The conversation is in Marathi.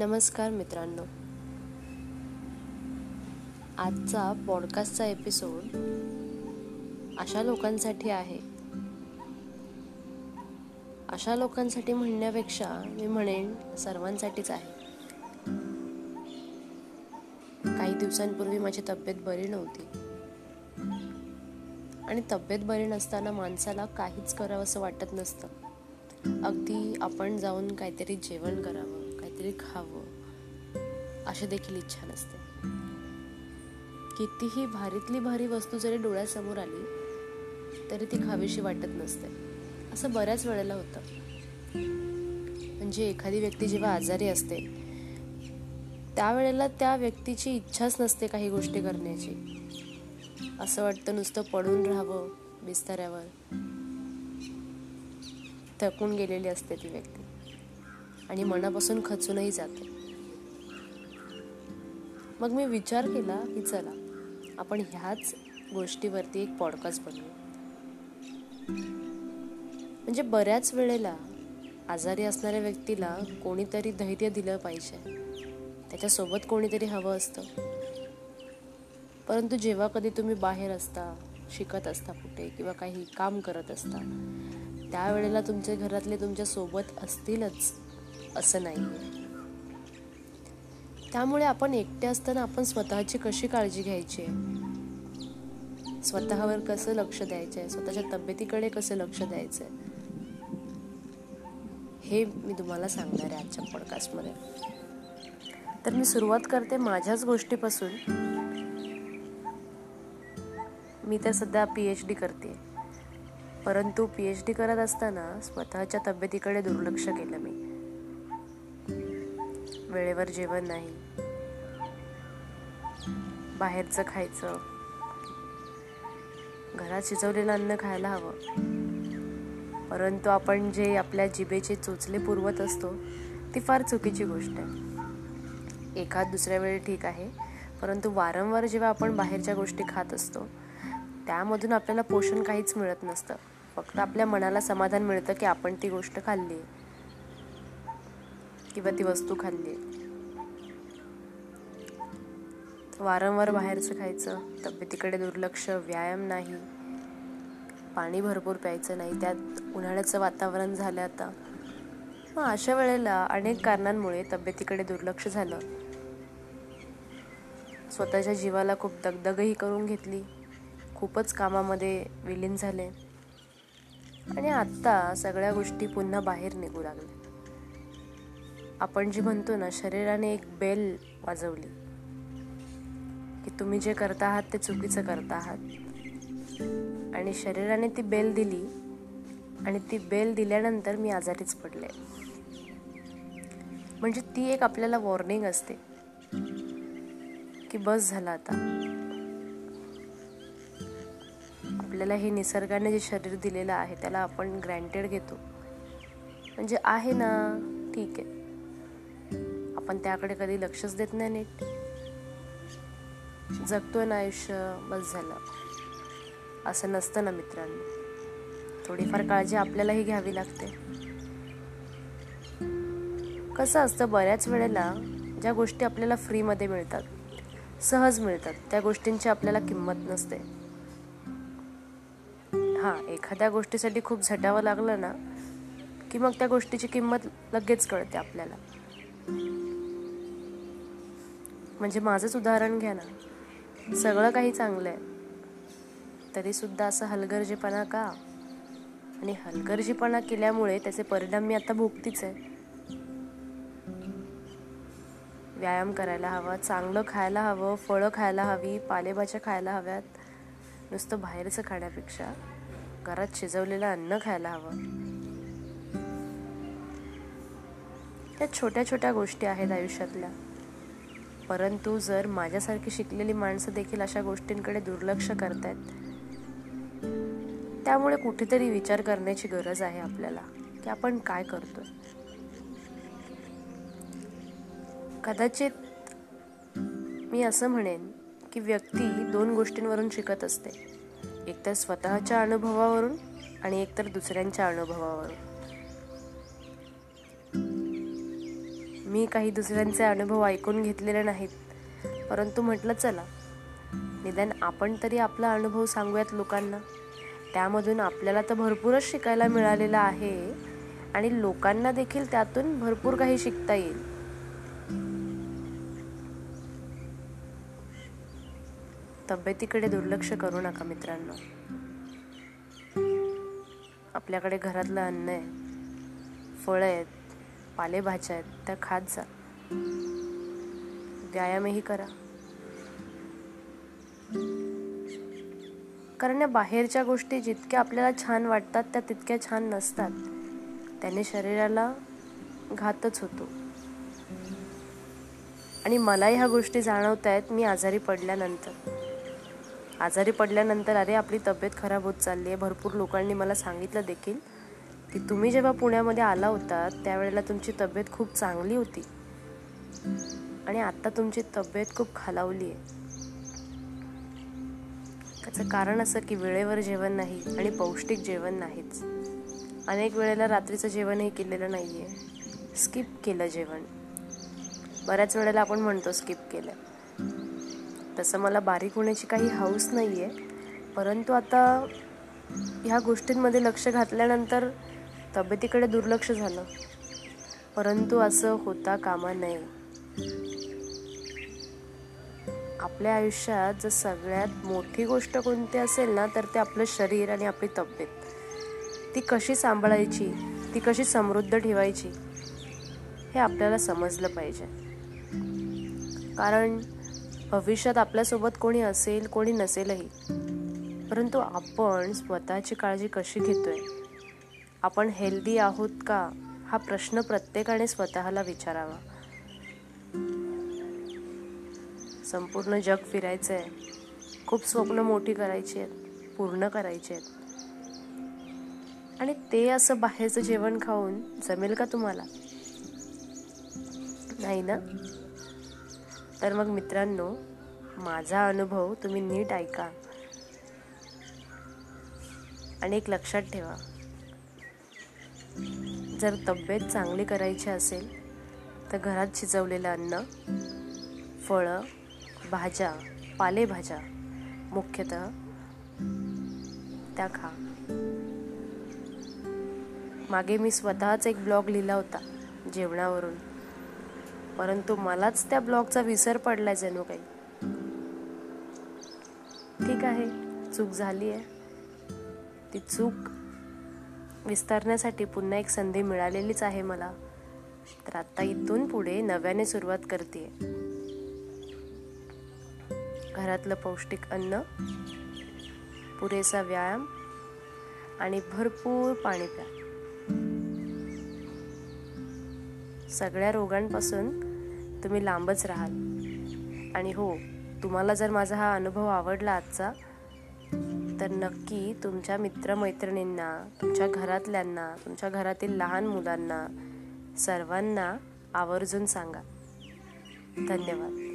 नमस्कार मित्रांनो. आजचा पॉडकास्टचा एपिसोड अशा लोकांसाठी आहे. अशा लोकांसाठी म्हणण्यापेक्षा मी म्हणेन सर्वांसाठीच आहे. काही दिवसांपूर्वी माझी तब्येत बरी नव्हती. आणि तब्येत बरी नसताना माणसाला काहीच करावं असं वाटत नसतं. अगदी आपण जाऊन काहीतरी जेवण करावं. काहीतरी खावं अशी देखील इच्छा नसते. कितीही भारीतली भारी वस्तू जरी डोळ्यासमोर आली तरी ती खावीशी वाटत नसते. असं बऱ्याच वेळेला होतं. म्हणजे एखादी व्यक्ती जेव्हा आजारी असते त्यावेळेला त्या व्यक्तीची इच्छाच नसते काही गोष्टी करण्याची. असं वाटतं नुसतं पडून राहावं बिस्तऱ्यावर. थकून गेलेली असते ती व्यक्ती. आणि मनापासून खचूनही जाते. मग मी विचार केला की चला आपण ह्याच गोष्टीवरती एक पॉडकास्ट बनवू. म्हणजे बऱ्याच वेळेला आजारी असणाऱ्या व्यक्तीला कोणीतरी धैर्य दिलं पाहिजे. त्याच्यासोबत कोणीतरी हवं असतं. परंतु जेव्हा कधी तुम्ही बाहेर असता शिकत असता कुठे किंवा काही काम करत असता त्यावेळेला तुमच्या घरातले तुमच्यासोबत असतीलच. असं नाही त्यामुळे आपण एकटे असताना आपण स्वतःची कशी काळजी घ्यायची? स्वतःवर कसं लक्ष द्यायचंय? स्वतःच्या तब्येतीकडे कसं लक्ष द्यायचंय? हे मी तुम्हाला सांगणार आहे आजच्या पॉडकास्टमध्ये तर मी सुरुवात करते माझ्याच गोष्टीपासून. मी तर सध्या पी एच डी करते परंतु पी एच डी करत असताना स्वतःच्या तब्येतीकडे दुर्लक्ष केलं मी. वेळेवर जेवण नाही. बाहेरचं खायचं. घरात शिजवलेलं अन्न खायला हवं. परंतु आपण जे आपल्या जिभेचे चोचले पुरवत असतो ती फार चुकीची गोष्ट आहे. एखाद दुसऱ्या वेळी ठीक आहे परंतु वारंवार जेव्हा आपण बाहेरच्या गोष्टी खात असतो त्यामधून आपल्याला पोषण काहीच मिळत नसतं. फक्त आपल्या मनाला समाधान मिळतं की आपण ती गोष्ट खाल्ली आहे किंवा ती वस्तू खाल्ली. वारंवार बाहेरचं खायचं तब्येतीकडे दुर्लक्ष व्यायाम नाही पाणी भरपूर प्यायचं नाही त्यात उन्हाळ्याचं वातावरण झालं आता. मग अशा वेळेला अनेक कारणांमुळे तब्येतीकडे दुर्लक्ष झालं. स्वतःच्या जीवाला खूप दगदगही करून घेतली. खूपच कामामध्ये विलीन झाले. आणि आत्ता सगळ्या गोष्टी पुन्हा बाहेर निघू लागल्या. आपण जी म्हणतो ना शरीराने एक बेल वाजवली की तुम्ही जे करता आहात ते चुकीचं करता आहात. आणि शरीराने ती बेल दिली आणि ती बेल दिल्यानंतर मी आजारीच पडले. म्हणजे ती एक आपल्याला वॉर्निंग असते की बस झाला आता. आपल्याला हे निसर्गाने जे शरीर दिलेलं आहे त्याला आपण ग्रँटेड घेतो. म्हणजे आहे ना ठीक आहे. आपण त्याकडे कधी लक्षच देत नाही नीट. जगतोय ना आयुष्य बस झालं. असं नसतं ना मित्रांनो. थोडीफार काळजी आपल्यालाही घ्यावी लागते. कसं असतं बऱ्याच वेळेला ज्या गोष्टी आपल्याला फ्रीमध्ये मिळतात सहज मिळतात त्या गोष्टींची आपल्याला किंमत नसते. हां एखाद्या गोष्टीसाठी खूप झटावं लागलं ना की मग त्या गोष्टीची किंमत लगेच कळते आपल्याला. म्हणजे माझंच उदाहरण घ्या ना. सगळं काही चांगलं आहे तरीसुद्धा असं हलगर्जीपणा का? आणि हलगर्जीपणा केल्यामुळे त्याचे परिणाम मी आता भोगतीच आहे. व्यायाम करायला हवा चांगलं खायला हवं फळं खायला हवी पालेभाज्या खायला हव्यात. नुसतं बाहेरचं खाण्यापेक्षा घरात शिजवलेलं अन्न खायला हवं. त्या छोट्या छोट्या गोष्टी आहेत आयुष्यातल्या. परंतु जर माझ्यासारखी शिकलेली माणसं देखील अशा गोष्टींकडे दुर्लक्ष करतायत त्यामुळे कुठेतरी विचार करण्याची गरज आहे आपल्याला की आपण काय करतोय. कदाचित मी असं म्हणेन की व्यक्ती दोन गोष्टींवरून शिकत असते. एकतर स्वतःच्या अनुभवावरून आणि एकतर दुसऱ्यांच्या अनुभवावरून. मी काही दुसऱ्यांचे अनुभव ऐकून घेतलेले नाहीत. परंतु म्हटलं चला. निदान आपण तरी आपला अनुभव सांगूयात लोकांना. त्यामधून आपल्याला तर भरपूरच शिकायला मिळालेलं आहे आणि लोकांना देखील त्यातून भरपूर काही शिकता येईल. तब्येतीकडे दुर्लक्ष करू नका मित्रांनो. आपल्याकडे घरातलं अन्न आहे. फळं आहेत. पालेभाज्या आहेत त्या खात जा. व्यायामही करा. कारण या बाहेरच्या गोष्टी जितक्या आपल्याला छान वाटतात त्या तितक्या छान नसतात. त्याने शरीराला घातच होतो. आणि मला ह्या गोष्टी जाणवत आहेत मी आजारी पडल्यानंतर. आजारी पडल्यानंतर अरे आपली तब्येत खराब होत चालली आहे. भरपूर लोकांनी मला सांगितलं देखील. की तुम्ही जेव्हा पुण्यामध्ये आला होता त्यावेळेला तुमची तब्येत खूप चांगली होती. आणि आता तुमची तब्येत खूप खालावली आहे. त्याचं कारण असं की वेळेवर जेवण नाही आणि पौष्टिक जेवण नाहीच. अनेक वेळेला रात्रीचं जेवणही केलेलं नाही आहे स्किप केलं जेवण. बऱ्याच वेळेला आपण म्हणतो स्किप केलं. तसं मला बारीक होण्याची काही हाऊस नाही आहे परंतु आता ह्या गोष्टींमध्ये लक्ष घातल्यानंतर तब्येतीकडे दुर्लक्ष झालं. परंतु असं होता कामा नये. आपल्या आयुष्यात जर सगळ्यात मोठी गोष्ट कोणती असेल ना तर ते आपलं शरीर आणि आपली तब्येत. ती कशी सांभाळायची? ती कशी समृद्ध ठेवायची? हे आपल्याला समजलं पाहिजे. कारण भविष्यात आपल्यासोबत कोणी असेल कोणी नसेलही. परंतु आपण स्वतःची काळजी कशी घेतोय? आपण हेल्दी आहोत का? हा प्रश्न प्रत्येकाने स्वतःला विचारावा. संपूर्ण जग फिरायचं आहे खूप स्वप्न मोठी करायची आहेत पूर्ण करायची आहेत आणि ते असं बाहेरचं जेवण खाऊन जमेल का तुम्हाला? नाही ना? तर मग मित्रांनो माझा अनुभव तुम्ही नीट ऐका. आणि एक लक्षात ठेवा. जर तब्येत चांगली करायची असेल तर घरात शिजवलेलं अन्न फळं भाज्या पालेभाज्या मुख्यतः त्या खा. मागे मी स्वतःच एक ब्लॉग लिहिला होता जेवणावरून. परंतु मलाच त्या ब्लॉगचा विसर पडलाय जणू काही. ठीक आहे चूक झाली आहे ती चूक विस्तारण्यासाठी पुन्हा एक संधी मिळालेलीच आहे मला. तर आता इथून पुढे नव्याने सुरुवात करते घरातलं पौष्टिक अन्न पुरेसा व्यायाम आणि भरपूर पाणी प्या. सगळ्या रोगांपासून तुम्ही लांबच राहाल. आणि हो तुम्हाला जर माझा हा अनुभव आवडला आजचा तर नक्की तुमच्या मित्रमैत्रिणींना तुमच्या घरातल्यांना तुमच्या घरातील लहान मुलांना सर्वांना आवर्जून सांगा. धन्यवाद.